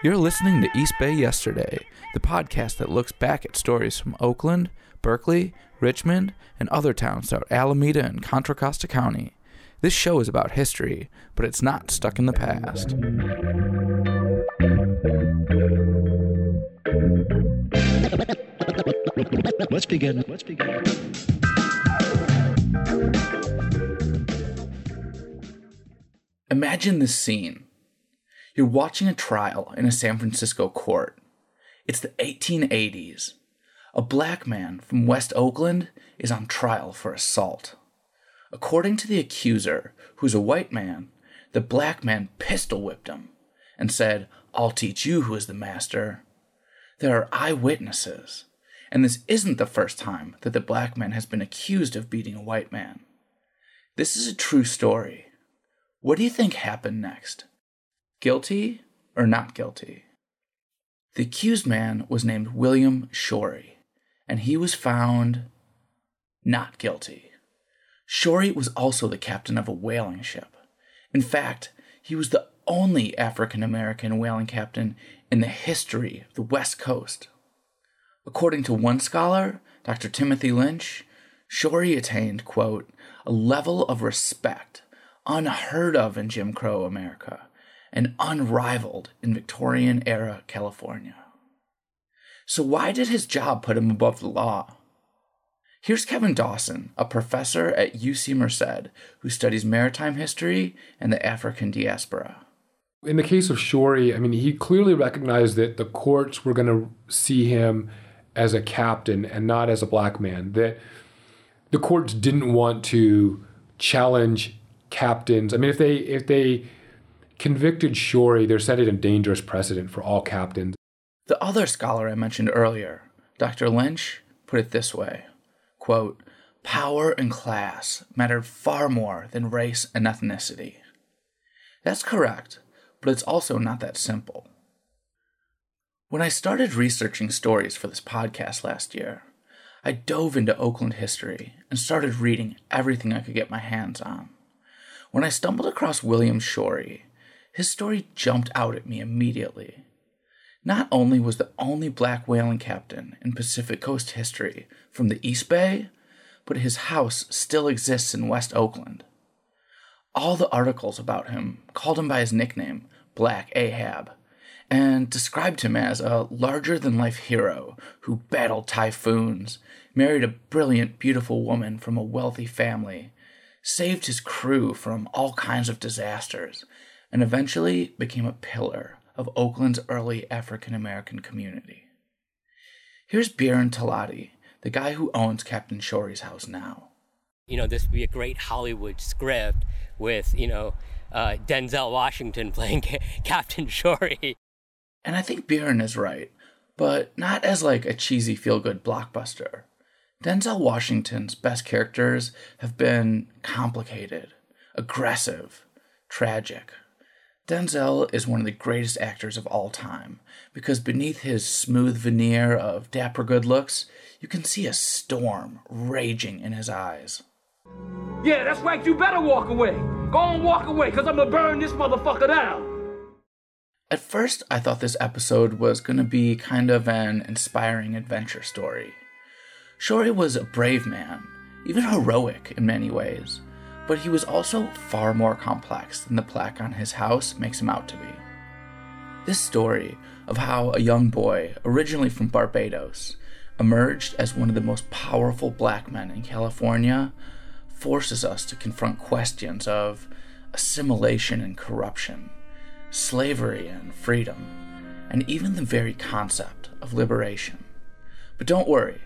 You're listening to East Bay Yesterday, the podcast that looks back at stories from Oakland, Berkeley, Richmond, and other towns throughout Alameda and Contra Costa County. This show is about history, but it's not stuck in the past. Let's begin. Let's begin. Imagine this scene. You're watching a trial in a San Francisco court. It's the 1880s. A black man from West Oakland is on trial for assault. According to the accuser, who's a white man, the black man pistol whipped him and said, I'll teach you who is the master. There are eyewitnesses, and this isn't the first time that the black man has been accused of beating a white man. This is a true story. What do you think happened next? Guilty or not guilty? The accused man was named William Shorey, and he was found not guilty. Shorey was also the captain of a whaling ship. In fact, he was the only African American whaling captain in the history of the West Coast. According to one scholar, Dr. Timothy Lynch, Shorey attained, quote, a level of respect unheard of in Jim Crow America and unrivaled in Victorian era California. So, why did his job put him above the law? Here's Kevin Dawson, a professor at UC Merced who studies maritime history and the African diaspora. In the case of Shorey, I mean, he clearly recognized that the courts were going to see him as a captain and not as a black man. That the courts didn't want to challenge captains. I mean, if they if they convicted Shorey, they're setting a dangerous precedent for all captains. The other scholar I mentioned earlier, Dr. Lynch, put it this way quote, Power and class mattered far more than race and ethnicity. That's correct, but it's also not that simple. When I started researching stories for this podcast last year, I dove into Oakland history and started reading everything I could get my hands on. When I stumbled across William Shorey, his story jumped out at me immediately. Not only was the only black whaling captain in Pacific Coast history from the East Bay, but his house still exists in West Oakland. All the articles about him called him by his nickname, Black Ahab, and described him as a larger than life hero who battled typhoons, married a brilliant, beautiful woman from a wealthy family, saved his crew from all kinds of disasters, and eventually became a pillar of Oakland's early African American community. Here's Biren Talati, the guy who owns Captain Shorey's house now. You know, this would be a great Hollywood script with, you know, uh, Denzel Washington playing Captain Shorey. And I think Biren is right, but not as like a cheesy feel good blockbuster. Denzel Washington's best characters have been complicated, aggressive, tragic. Denzel is one of the greatest actors of all time because beneath his smooth veneer of dapper good looks, you can see a storm raging in his eyes. Yeah, that's right, you better walk away. Go and walk away, because I'm gonna burn this motherfucker down. At first, I thought this episode was going to be kind of an inspiring adventure story. Shorey was a brave man, even heroic in many ways, but he was also far more complex than the plaque on his house makes him out to be. This story of how a young boy, originally from Barbados, emerged as one of the most powerful black men in California forces us to confront questions of assimilation and corruption slavery and freedom, and even the very concept of liberation. But don't worry,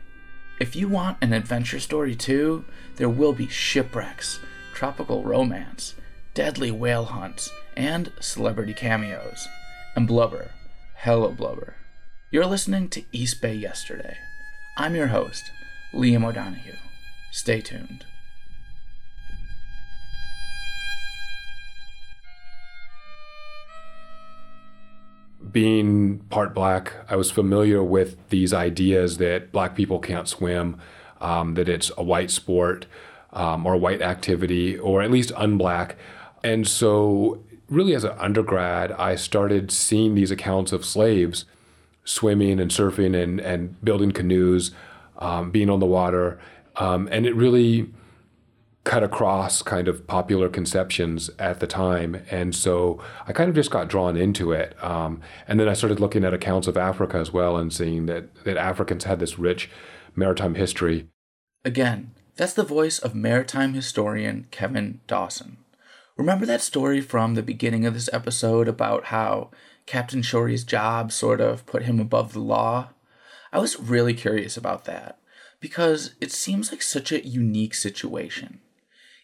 if you want an adventure story too, there will be shipwrecks, tropical romance, deadly whale hunts, and celebrity cameos. And blubber. Hello, blubber. You're listening to East Bay Yesterday. I'm your host, Liam O'Donoghue. Stay tuned. being part black, I was familiar with these ideas that black people can't swim, um, that it's a white sport um, or white activity, or at least unblack. And so, really as an undergrad, I started seeing these accounts of slaves swimming and surfing and, and building canoes, um, being on the water. Um, and it really cut across kind of popular conceptions at the time. And so I kind of just got drawn into it. Um, and then I started looking at accounts of Africa as well and seeing that, that Africans had this rich maritime history. Again, that's the voice of maritime historian Kevin Dawson. Remember that story from the beginning of this episode about how Captain Shorey's job sort of put him above the law? I was really curious about that because it seems like such a unique situation.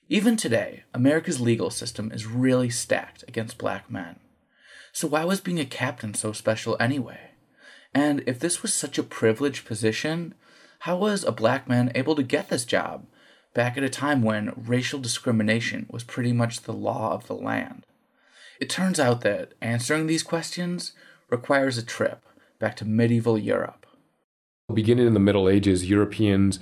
Even today, America's legal system is really stacked against black men. So, why was being a captain so special anyway? And if this was such a privileged position, how was a black man able to get this job back at a time when racial discrimination was pretty much the law of the land? It turns out that answering these questions requires a trip back to medieval Europe. Beginning in the Middle Ages, Europeans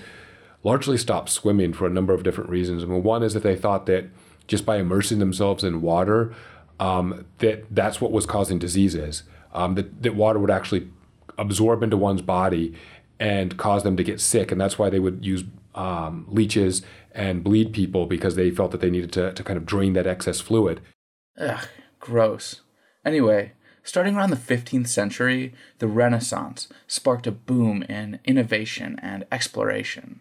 largely stopped swimming for a number of different reasons. I mean, one is that they thought that just by immersing themselves in water, um, that that's what was causing diseases. Um, that, that water would actually absorb into one's body and cause them to get sick, and that's why they would use um, leeches and bleed people because they felt that they needed to, to kind of drain that excess fluid. Ugh, gross. Anyway, starting around the 15th century, the Renaissance sparked a boom in innovation and exploration.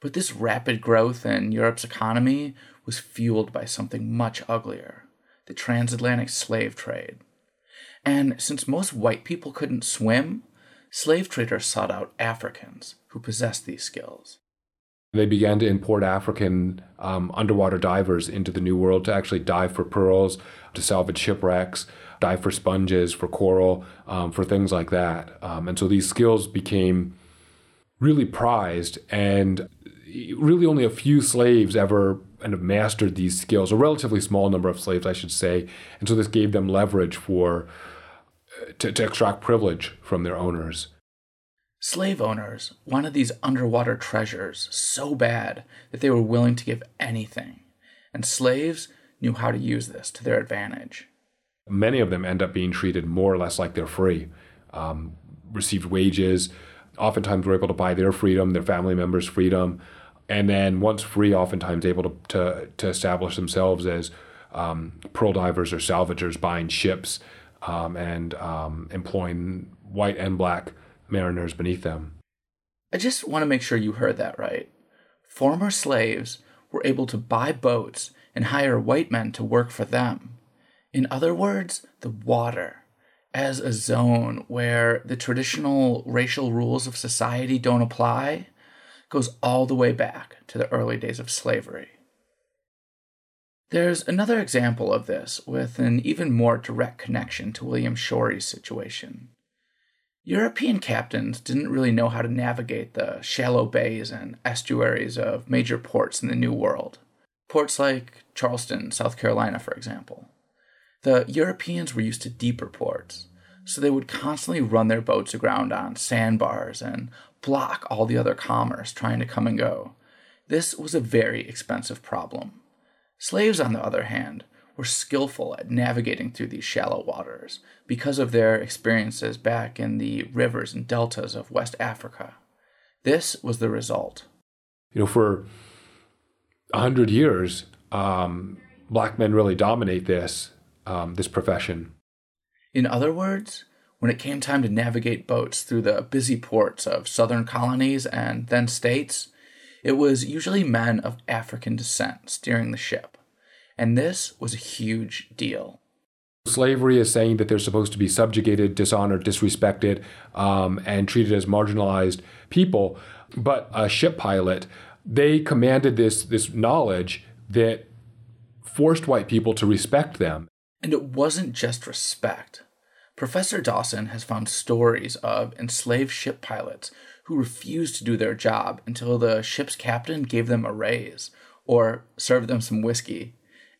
But this rapid growth in Europe's economy was fueled by something much uglier the transatlantic slave trade. And since most white people couldn't swim, slave traders sought out Africans who possessed these skills. They began to import African um, underwater divers into the New World to actually dive for pearls, to salvage shipwrecks, dive for sponges, for coral, um, for things like that. Um, and so these skills became really prized, and really only a few slaves ever kind of mastered these skills, a relatively small number of slaves, I should say. And so this gave them leverage for to, to extract privilege from their owners. Slave owners wanted these underwater treasures so bad that they were willing to give anything, and slaves knew how to use this to their advantage. Many of them end up being treated more or less like they're free, um, received wages, oftentimes were able to buy their freedom, their family members' freedom, and then once free, oftentimes able to to, to establish themselves as um, pearl divers or salvagers, buying ships um, and um, employing white and black mariners beneath them. I just want to make sure you heard that right. Former slaves were able to buy boats and hire white men to work for them. In other words, the water as a zone where the traditional racial rules of society don't apply goes all the way back to the early days of slavery. There's another example of this with an even more direct connection to William Shorey's situation. European captains didn't really know how to navigate the shallow bays and estuaries of major ports in the New World. Ports like Charleston, South Carolina, for example. The Europeans were used to deeper ports, so they would constantly run their boats aground on sandbars and block all the other commerce trying to come and go. This was a very expensive problem. Slaves, on the other hand, were skillful at navigating through these shallow waters because of their experiences back in the rivers and deltas of West Africa. This was the result. You know, for a hundred years, um, black men really dominate this um, this profession. In other words, when it came time to navigate boats through the busy ports of southern colonies and then states, it was usually men of African descent steering the ship. And this was a huge deal. Slavery is saying that they're supposed to be subjugated, dishonored, disrespected, um, and treated as marginalized people. But a ship pilot, they commanded this, this knowledge that forced white people to respect them. And it wasn't just respect. Professor Dawson has found stories of enslaved ship pilots who refused to do their job until the ship's captain gave them a raise or served them some whiskey.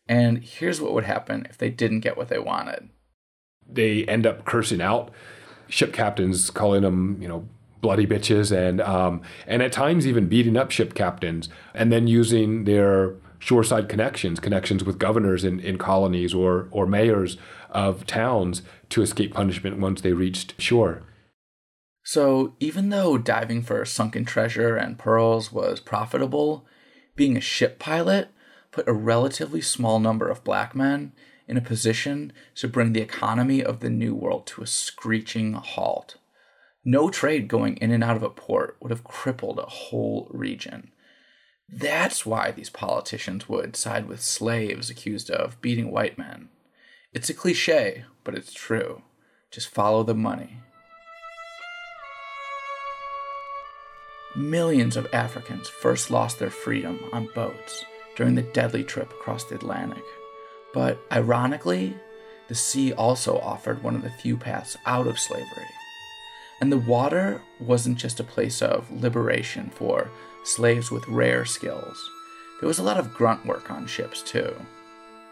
And here's what would happen if they didn't get what they wanted. They end up cursing out ship captains, calling them, you know, bloody bitches, and um, and at times even beating up ship captains, and then using their shoreside connections, connections with governors in, in colonies or, or mayors of towns to escape punishment once they reached shore. So, even though diving for sunken treasure and pearls was profitable, being a ship pilot put a relatively small number of black men in a position to bring the economy of the New World to a screeching halt. No trade going in and out of a port would have crippled a whole region. That's why these politicians would side with slaves accused of beating white men. It's a cliche, but it's true. Just follow the money. Millions of Africans first lost their freedom on boats during the deadly trip across the Atlantic. But ironically, the sea also offered one of the few paths out of slavery. And the water wasn't just a place of liberation for slaves with rare skills. There was a lot of grunt work on ships, too.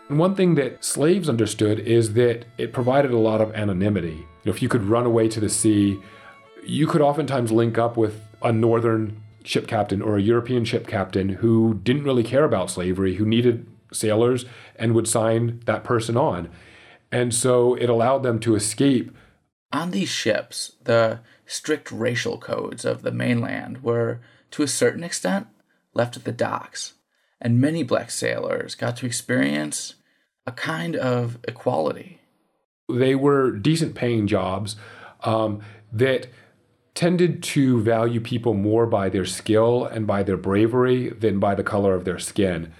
And one thing that slaves understood is that it provided a lot of anonymity. You know, if you could run away to the sea, you could oftentimes link up with a northern ship captain or a European ship captain who didn't really care about slavery, who needed sailors and would sign that person on. And so it allowed them to escape. On these ships, the strict racial codes of the mainland were, to a certain extent, left at the docks, and many black sailors got to experience a kind of equality. They were decent paying jobs um, that tended to value people more by their skill and by their bravery than by the color of their skin.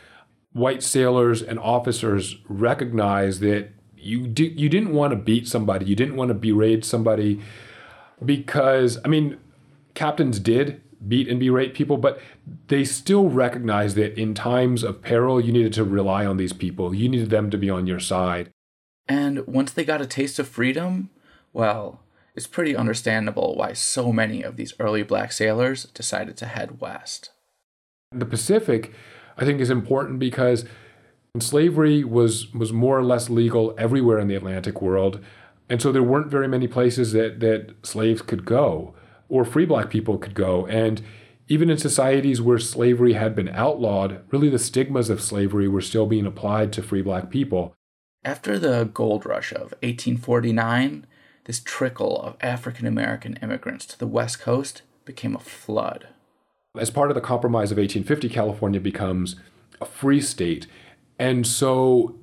White sailors and officers recognized that you you didn't want to beat somebody, you didn't want to berate somebody because I mean captains did beat and berate people, but they still recognized that in times of peril you needed to rely on these people. You needed them to be on your side. And once they got a taste of freedom, well, it's pretty understandable why so many of these early black sailors decided to head west. The Pacific, I think, is important because slavery was, was more or less legal everywhere in the Atlantic world. And so there weren't very many places that, that slaves could go or free black people could go. And even in societies where slavery had been outlawed, really the stigmas of slavery were still being applied to free black people. After the gold rush of 1849, this trickle of African American immigrants to the West Coast became a flood. As part of the Compromise of 1850, California becomes a free state. And so,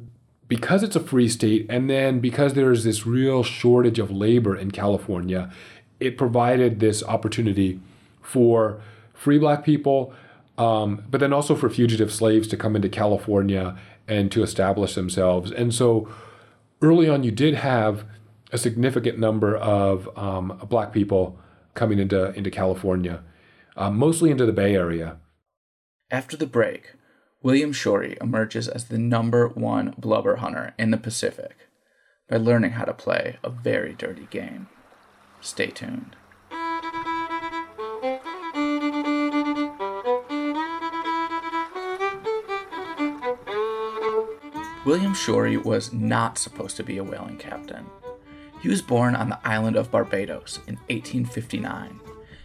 because it's a free state, and then because there's this real shortage of labor in California, it provided this opportunity for free black people, um, but then also for fugitive slaves to come into California and to establish themselves. And so, early on, you did have a significant number of um, black people coming into, into California, uh, mostly into the Bay Area. After the break, William Shorey emerges as the number one blubber hunter in the Pacific by learning how to play a very dirty game. Stay tuned. William Shorey was not supposed to be a whaling captain. He was born on the island of Barbados in 1859,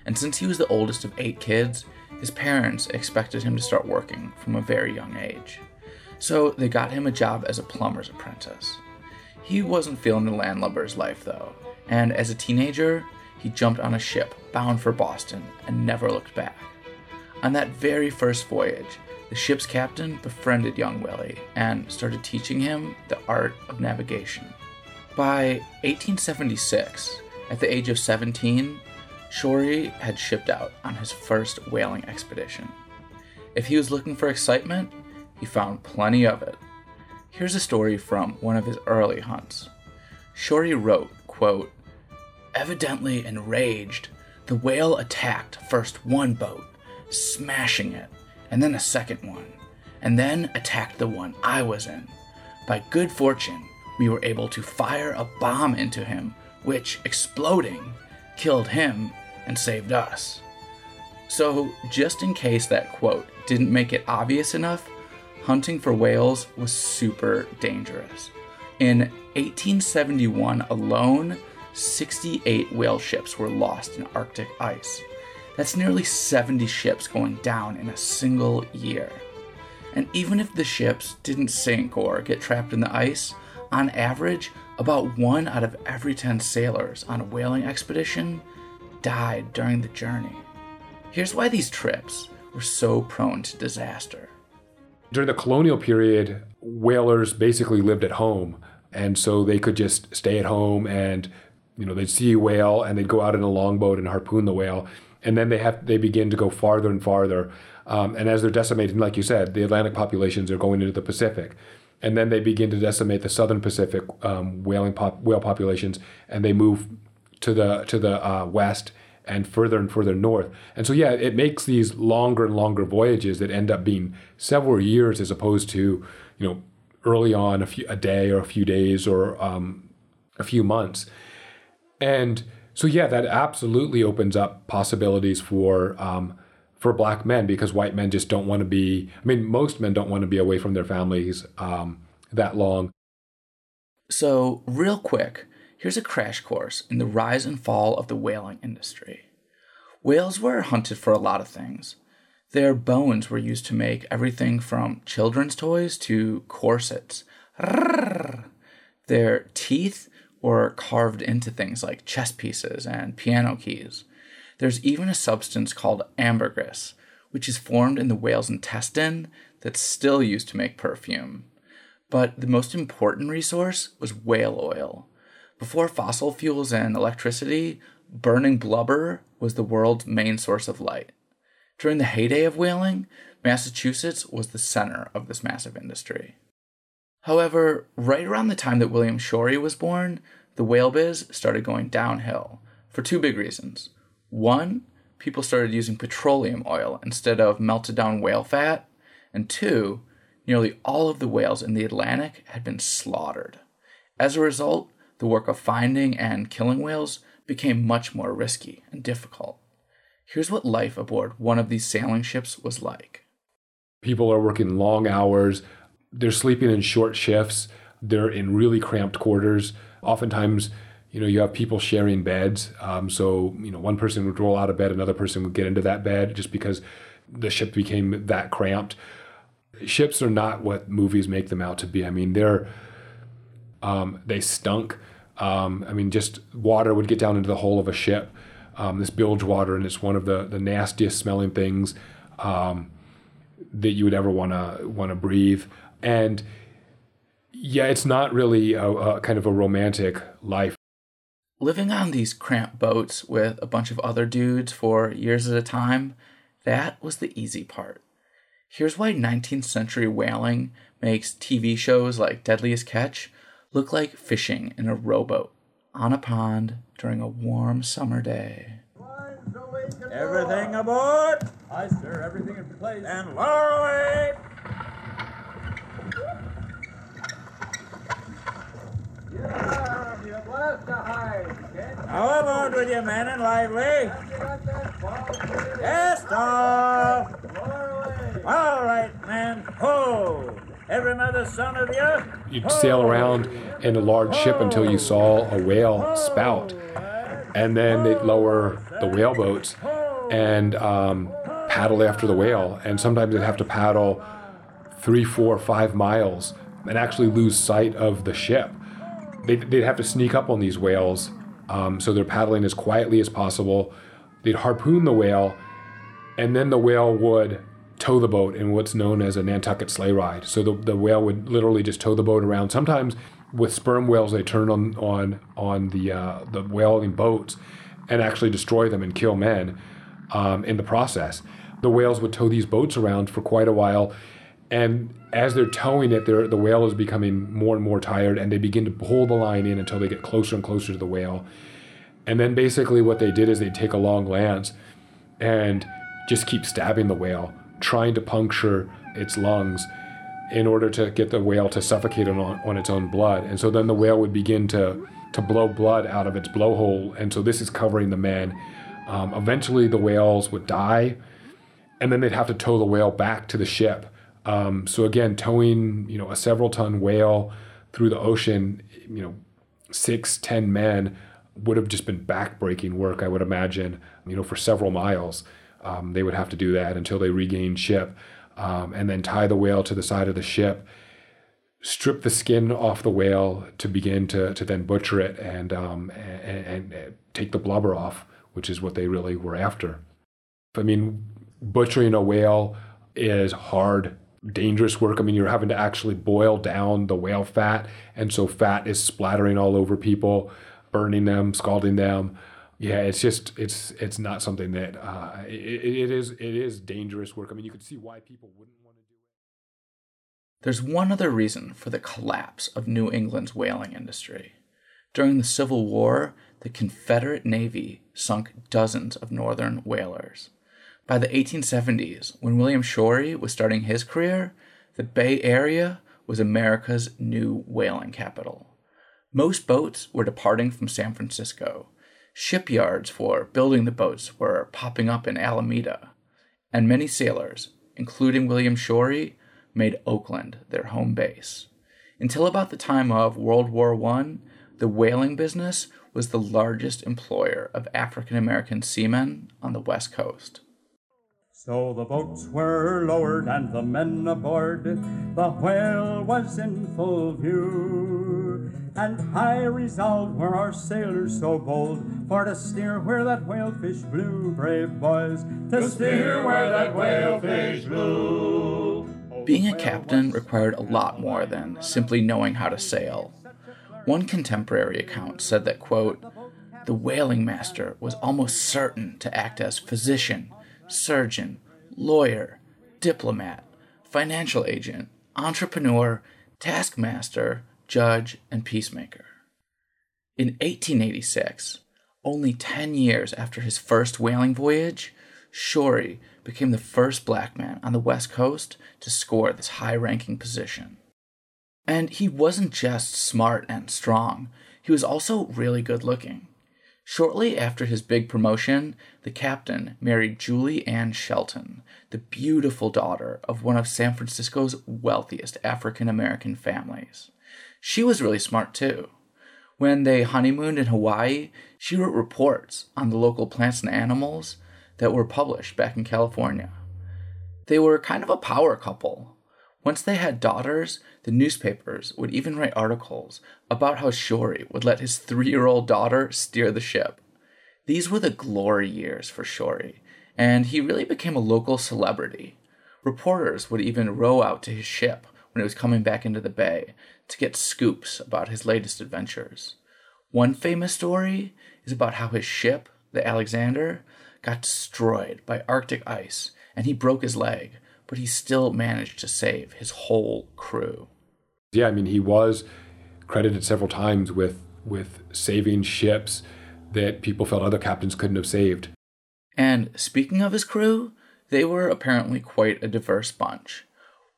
and since he was the oldest of eight kids, his parents expected him to start working from a very young age. So they got him a job as a plumber's apprentice. He wasn't feeling the landlubber's life though, and as a teenager, he jumped on a ship bound for Boston and never looked back. On that very first voyage, the ship's captain befriended young Willie and started teaching him the art of navigation. By 1876, at the age of 17, Shorey had shipped out on his first whaling expedition. If he was looking for excitement, he found plenty of it. Here's a story from one of his early hunts. Shorey wrote, quote, Evidently enraged, the whale attacked first one boat, smashing it, and then a second one, and then attacked the one I was in. By good fortune, we were able to fire a bomb into him, which, exploding, killed him and saved us. So, just in case that quote didn't make it obvious enough, hunting for whales was super dangerous. In 1871 alone, 68 whale ships were lost in Arctic ice. That's nearly 70 ships going down in a single year. And even if the ships didn't sink or get trapped in the ice, on average, about one out of every 10 sailors on a whaling expedition died during the journey. Here's why these trips were so prone to disaster. During the colonial period, whalers basically lived at home. And so they could just stay at home and, you know, they'd see a whale and they'd go out in a longboat and harpoon the whale. And then they have they begin to go farther and farther. Um, and as they're decimating, like you said, the Atlantic populations are going into the Pacific. And then they begin to decimate the southern Pacific um, whaling pop, whale populations, and they move to the to the uh, west and further and further north. And so, yeah, it makes these longer and longer voyages that end up being several years as opposed to, you know, early on a few a day or a few days or um, a few months. And so, yeah, that absolutely opens up possibilities for um, for black men because white men just don't want to be. I mean, most men don't want to be away from their families um, that long. So, real quick, here's a crash course in the rise and fall of the whaling industry. Whales were hunted for a lot of things. Their bones were used to make everything from children's toys to corsets. Their teeth were carved into things like chess pieces and piano keys. There's even a substance called ambergris, which is formed in the whale's intestine that's still used to make perfume. But the most important resource was whale oil. Before fossil fuels and electricity, burning blubber was the world's main source of light. During the heyday of whaling, Massachusetts was the center of this massive industry. However, right around the time that William Shorey was born, the whale biz started going downhill for two big reasons. One, people started using petroleum oil instead of melted down whale fat. And two, nearly all of the whales in the Atlantic had been slaughtered. As a result, the work of finding and killing whales became much more risky and difficult. Here's what life aboard one of these sailing ships was like. People are working long hours, they're sleeping in short shifts, they're in really cramped quarters. Oftentimes, you know, you have people sharing beds. Um, so, you know, one person would roll out of bed, another person would get into that bed just because the ship became that cramped. Ships are not what movies make them out to be. I mean, they're, um, they stunk. Um, I mean, just water would get down into the hull of a ship. Um, this bilge water, and it's one of the, the nastiest smelling things um, that you would ever want to want to breathe. And yeah, it's not really a, a kind of a romantic life. Living on these cramped boats with a bunch of other dudes for years at a time, that was the easy part. Here's why 19th century whaling makes TV shows like Deadliest Catch look like fishing in a rowboat on a pond during a warm summer day. Everything aboard Aye, sir. Everything in place. and lower away. How aboard with you, men and lively? Yes, off. All right, men. Ho! Every mother son of you. You'd sail around in a large ship until you saw a whale spout, and then they'd lower the whale boats and um, paddle after the whale. And sometimes they'd have to paddle three, four, five miles and actually lose sight of the ship. They'd, they'd have to sneak up on these whales, um, so they're paddling as quietly as possible. They'd harpoon the whale, and then the whale would tow the boat in what's known as a Nantucket sleigh ride. So the, the whale would literally just tow the boat around. Sometimes with sperm whales, they turn on on on the uh, the whaling boats and actually destroy them and kill men um, in the process. The whales would tow these boats around for quite a while, and as they're towing it, they're, the whale is becoming more and more tired, and they begin to pull the line in until they get closer and closer to the whale. And then basically, what they did is they take a long lance and just keep stabbing the whale, trying to puncture its lungs in order to get the whale to suffocate on, on its own blood. And so then the whale would begin to, to blow blood out of its blowhole. And so this is covering the man. Um, eventually, the whales would die, and then they'd have to tow the whale back to the ship. Um, so again, towing you know a several ton whale through the ocean, you know, six ten men would have just been backbreaking work. I would imagine, you know, for several miles. Um, they would have to do that until they regained ship. um, and then tie the whale to the side of the ship, strip the skin off the whale to begin to, to then butcher it and, um, and, and take the blubber off, which is what they really were after. I mean, butchering a whale is hard, dangerous work. I mean, you're having to actually boil down the whale fat, and so fat is splattering all over people, burning them, scalding them. Yeah, it's just it's it's not something that uh, it, it is it is dangerous work. I mean, you could see why people wouldn't want to do it. There's one other reason for the collapse of New England's whaling industry. During the Civil War, the Confederate Navy sunk dozens of northern whalers. By the 1870s, when William Shorey was starting his career, the Bay Area was America's new whaling capital. Most boats were departing from San Francisco. Shipyards for building the boats were popping up in Alameda, and many sailors, including William Shorey, made Oakland their home base. Until about the time of World War I, the whaling business was the largest employer of African American seamen on the West Coast. So the boats were lowered and the men aboard. The whale was in full view. And high resolved were our sailors so bold for to steer where that whalefish blew, brave boys, to steer where that whalefish blew. Oh, Being a captain required a lot more than simply knowing how to sail. One contemporary account said that, quote, the whaling master was almost certain to act as physician, surgeon, lawyer, diplomat, financial agent, entrepreneur, taskmaster, judge, and peacemaker. In 1886, only 10 years after his first whaling voyage, Shorey became the first black man on the West Coast to score this high ranking position. And he wasn't just smart and strong, he was also really good looking. Shortly after his big promotion, the captain married Julie Ann Shelton, the beautiful daughter of one of San Francisco's wealthiest African American families. She was really smart too. When they honeymooned in Hawaii, she wrote reports on the local plants and animals that were published back in California. They were kind of a power couple. Once they had daughters, the newspapers would even write articles about how Shorey would let his three year old daughter steer the ship. These were the glory years for Shorey, and he really became a local celebrity. Reporters would even row out to his ship when it was coming back into the bay to get scoops about his latest adventures. One famous story is about how his ship, the Alexander, got destroyed by Arctic ice and he broke his leg, but he still managed to save his whole crew. Yeah, I mean, he was credited several times with with saving ships that people felt other captains couldn't have saved. And speaking of his crew, they were apparently quite a diverse bunch.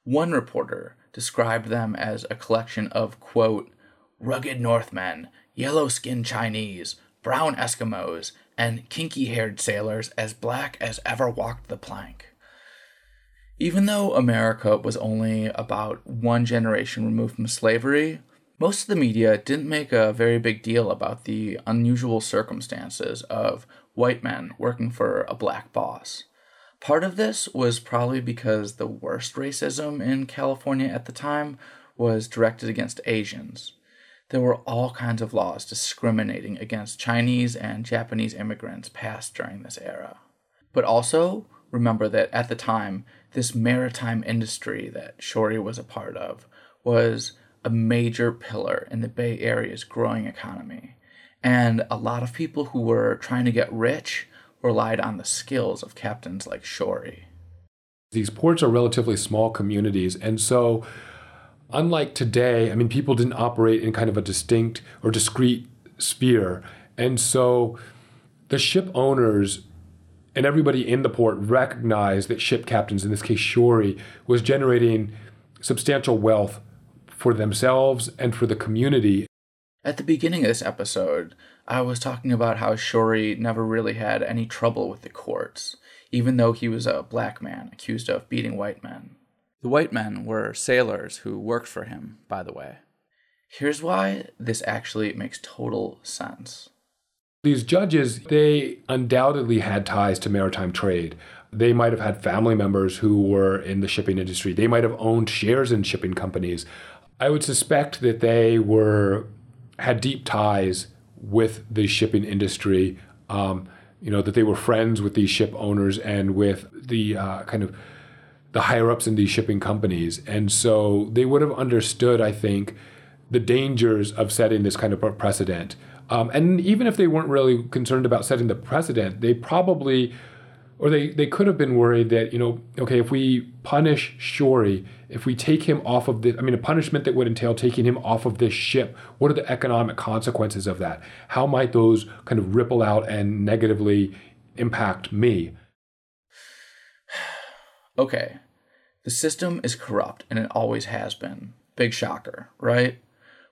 One reporter described them as a collection of, quote, rugged Northmen, yellow skinned Chinese, brown Eskimos, and kinky haired sailors as black as ever walked the plank. Even though America was only about one generation removed from slavery, most of the media didn't make a very big deal about the unusual circumstances of white men working for a black boss. Part of this was probably because the worst racism in California at the time was directed against Asians. There were all kinds of laws discriminating against Chinese and Japanese immigrants passed during this era. But also, remember that at the time, this maritime industry that Shorey was a part of was a major pillar in the Bay Area's growing economy. And a lot of people who were trying to get rich relied on the skills of captains like Shorey. These ports are relatively small communities, and so unlike today, I mean, people didn't operate in kind of a distinct or discrete sphere. And so the ship owners and everybody in the port recognized that ship captains, in this case Shorey, was generating substantial wealth for themselves and for the community. At the beginning of this episode, I was talking about how Shorey never really had any trouble with the courts, even though he was a black man accused of beating white men. The white men were sailors who worked for him, by the way. Here's why this actually makes total sense. These judges, they undoubtedly had ties to maritime trade. They might have had family members who were in the shipping industry. They might have owned shares in shipping companies. I would suspect that they were had deep ties with the shipping industry. Um, you know that they were friends with these ship owners and with the uh, kind of the higher ups in these shipping companies, and so they would have understood, I think, the dangers of setting this kind of precedent. Um, and even if they weren't really concerned about setting the precedent, they probably or they, they could have been worried that, you know, okay, if we punish Shorey, if we take him off of the, I mean, a punishment that would entail taking him off of this ship, what are the economic consequences of that? How might those kind of ripple out and negatively impact me? Okay, the system is corrupt and it always has been. Big shocker, right?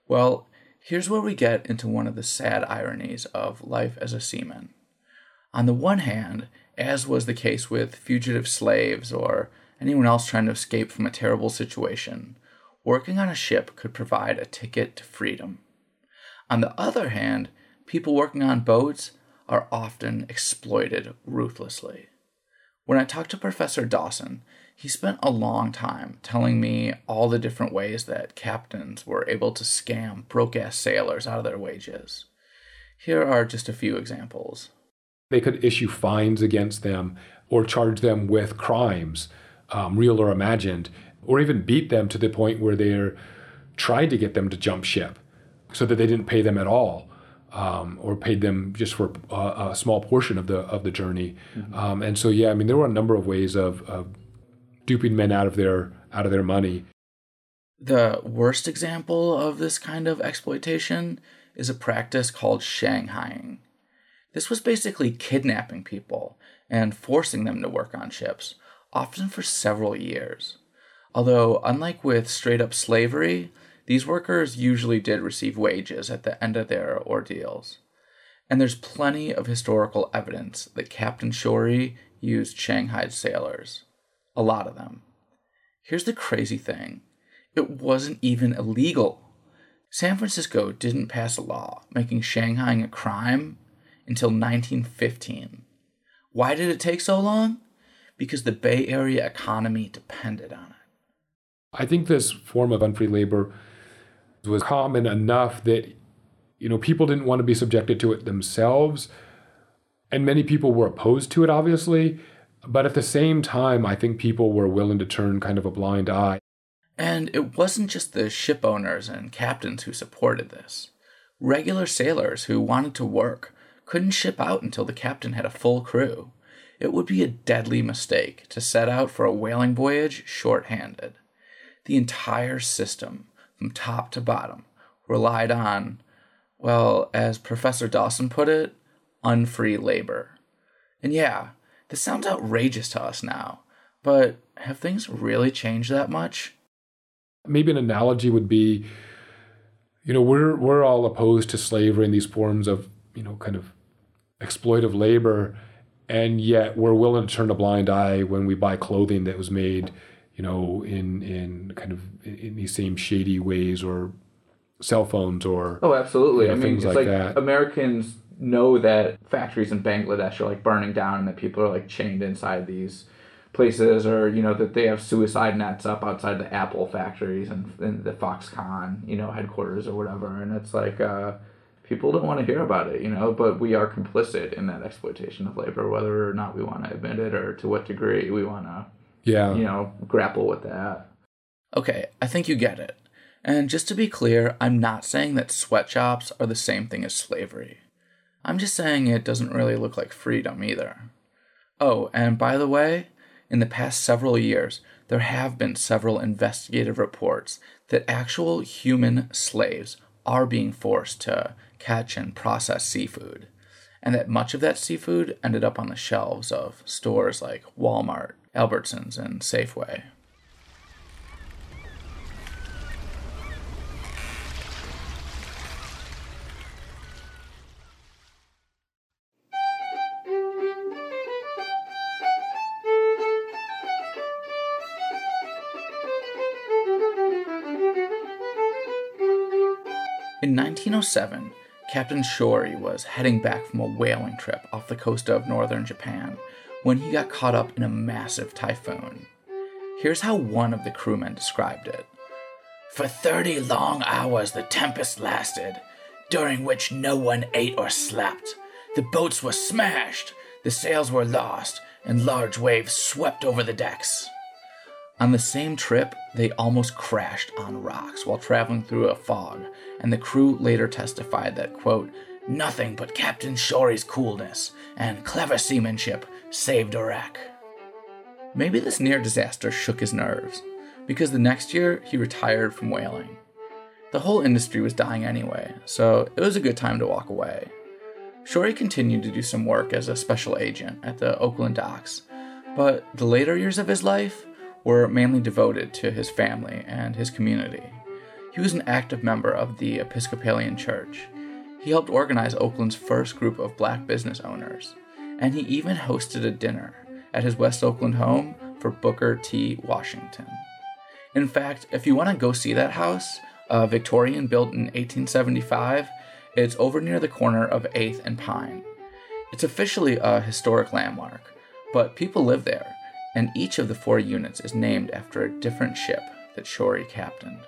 Well, here's where we get into one of the sad ironies of life as a seaman. On the one hand, as was the case with fugitive slaves or anyone else trying to escape from a terrible situation, working on a ship could provide a ticket to freedom. On the other hand, people working on boats are often exploited ruthlessly. When I talked to Professor Dawson, he spent a long time telling me all the different ways that captains were able to scam broke ass sailors out of their wages. Here are just a few examples. They could issue fines against them or charge them with crimes, um, real or imagined, or even beat them to the point where they're trying to get them to jump ship so that they didn't pay them at all. Um, or paid them just for a, a, small portion of the of the journey, mm-hmm. um, and so yeah, I mean there were a number of ways of, of duping men out of their out of their money. The worst example of this kind of exploitation is a practice called shanghaiing. This was basically kidnapping people and forcing them to work on ships, often for several years. Although, unlike with straight up slavery, these workers usually did receive wages at the end of their ordeals. And there's plenty of historical evidence that Captain Shorey used Shanghai sailors. A lot of them. Here's the crazy thing it wasn't even illegal. San Francisco didn't pass a law making Shanghaiing a crime until 1915. Why did it take so long? Because the Bay Area economy depended on it. I think this form of unfree labor was common enough that you know people didn't want to be subjected to it themselves and many people were opposed to it obviously but at the same time I think people were willing to turn kind of a blind eye. And it wasn't just the ship owners and captains who supported this. Regular sailors who wanted to work couldn't ship out until the captain had a full crew. It would be a deadly mistake to set out for a whaling voyage short handed. The entire system, from top to bottom, relied on, well, as Professor Dawson put it, unfree labor. And yeah, this sounds outrageous to us now, but have things really changed that much? Maybe an analogy would be you know, we're we're all opposed to slavery and these forms of, you know, kind of exploitive labor, and yet we're willing to turn a blind eye when we buy clothing that was made, you know, in in kind of in these same shady ways or cell phones or oh, absolutely. You know, I mean, it's like, like. Americans know that factories in Bangladesh are like burning down and that people are like chained inside these places or you know that they have suicide nets up outside the Apple factories and, and the Foxconn you know headquarters or whatever and it's like uh, people don't want to hear about it, you know, but we are complicit in that exploitation of labor, whether or not we want to admit it or to what degree we want to, yeah, you know, grapple with that. Okay, I think you get it. And just to be clear, I'm not saying that sweatshops are the same thing as slavery. I'm just saying it doesn't really look like freedom either. Oh, and by the way, in the past several years, there have been several investigative reports that actual human slaves are being forced to catch and process seafood, and that much of that seafood ended up on the shelves of stores like Walmart, Albertsons, and Safeway. In 1907, Captain Shorey was heading back from a whaling trip off the coast of northern Japan when he got caught up in a massive typhoon. Here's how one of the crewmen described it For 30 long hours the tempest lasted, during which no one ate or slept. The boats were smashed, the sails were lost, and large waves swept over the decks. On the same trip, they almost crashed on rocks while traveling through a fog, and the crew later testified that, quote, nothing but Captain Shorey's coolness and clever seamanship saved Iraq. Maybe this near disaster shook his nerves, because the next year he retired from whaling. The whole industry was dying anyway, so it was a good time to walk away. Shorey continued to do some work as a special agent at the Oakland docks, but the later years of his life were mainly devoted to his family and his community. He was an active member of the Episcopalian Church. He helped organize Oakland's first group of black business owners, and he even hosted a dinner at his West Oakland home for Booker T. Washington. In fact, if you want to go see that house, a Victorian built in 1875, it's over near the corner of 8th and Pine. It's officially a historic landmark, but people live there, and each of the four units is named after a different ship that Shorey captained.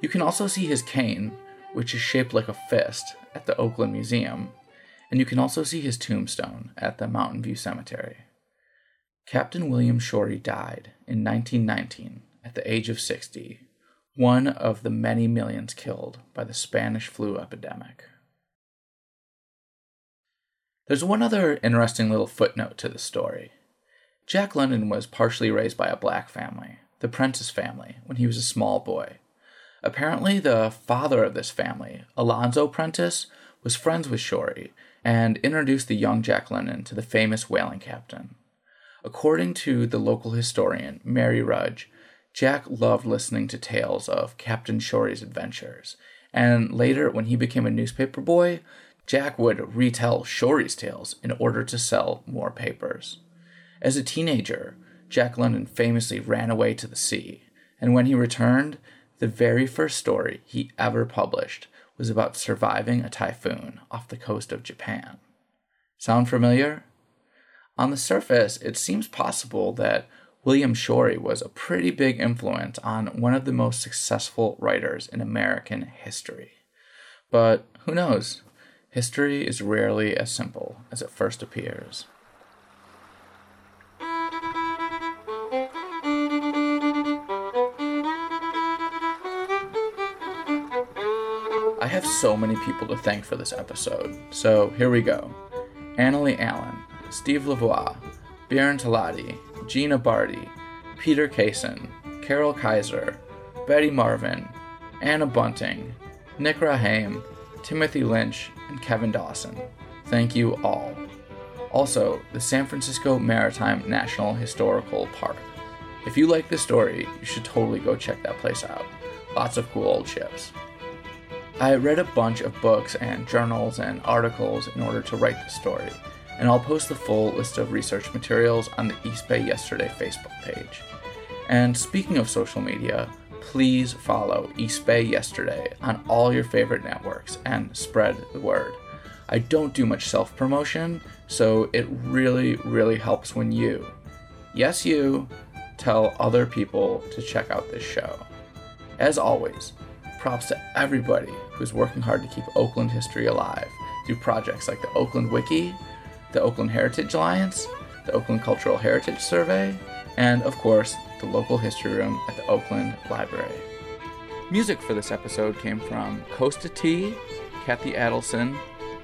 You can also see his cane, which is shaped like a fist, at the Oakland Museum, and you can also see his tombstone at the Mountain View Cemetery. Captain William Shorey died in 1919 at the age of 60, one of the many millions killed by the Spanish flu epidemic. There's one other interesting little footnote to the story. Jack London was partially raised by a black family, the Prentiss family, when he was a small boy. Apparently, the father of this family, Alonzo Prentiss, was friends with Shorey and introduced the young Jack London to the famous whaling captain. According to the local historian, Mary Rudge, Jack loved listening to tales of Captain Shorey's adventures, and later, when he became a newspaper boy, Jack would retell Shorey's tales in order to sell more papers. As a teenager, Jack London famously ran away to the sea, and when he returned, the very first story he ever published was about surviving a typhoon off the coast of Japan. Sound familiar? On the surface, it seems possible that William Shorey was a pretty big influence on one of the most successful writers in American history. But who knows? History is rarely as simple as it first appears. Have so many people to thank for this episode, so here we go. Annalee Allen, Steve Lavoie, Bjorn Talati, Gina Barty, Peter Kaysen, Carol Kaiser, Betty Marvin, Anna Bunting, Nick Rahame, Timothy Lynch, and Kevin Dawson. Thank you all. Also, the San Francisco Maritime National Historical Park. If you like this story, you should totally go check that place out. Lots of cool old ships. I read a bunch of books and journals and articles in order to write this story, and I'll post the full list of research materials on the East Bay Yesterday Facebook page. And speaking of social media, please follow East Bay Yesterday on all your favorite networks and spread the word. I don't do much self promotion, so it really, really helps when you, yes, you, tell other people to check out this show. As always, props to everybody who's working hard to keep Oakland history alive through projects like the Oakland Wiki, the Oakland Heritage Alliance, the Oakland Cultural Heritage Survey, and of course, the local history room at the Oakland Library. Music for this episode came from Costa T, Kathy Adelson,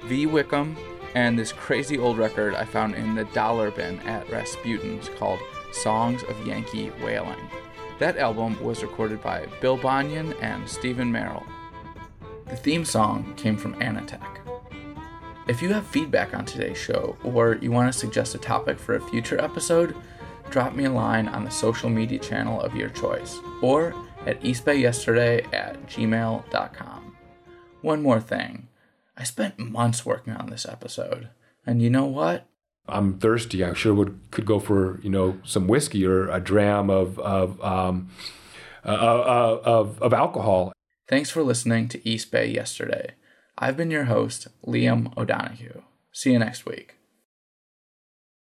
V. Wickham, and this crazy old record I found in the dollar bin at Rasputin's called Songs of Yankee Whaling. That album was recorded by Bill Bonyun and Stephen Merrill. The theme song came from Anatech. If you have feedback on today's show or you want to suggest a topic for a future episode, drop me a line on the social media channel of your choice or at eastbayyesterday at gmail.com. One more thing. I spent months working on this episode, and you know what? I'm thirsty. I sure would could go for you know some whiskey or a dram of of um, uh, uh, of, of alcohol. Thanks for listening to East Bay Yesterday. I've been your host, Liam O'Donoghue. See you next week.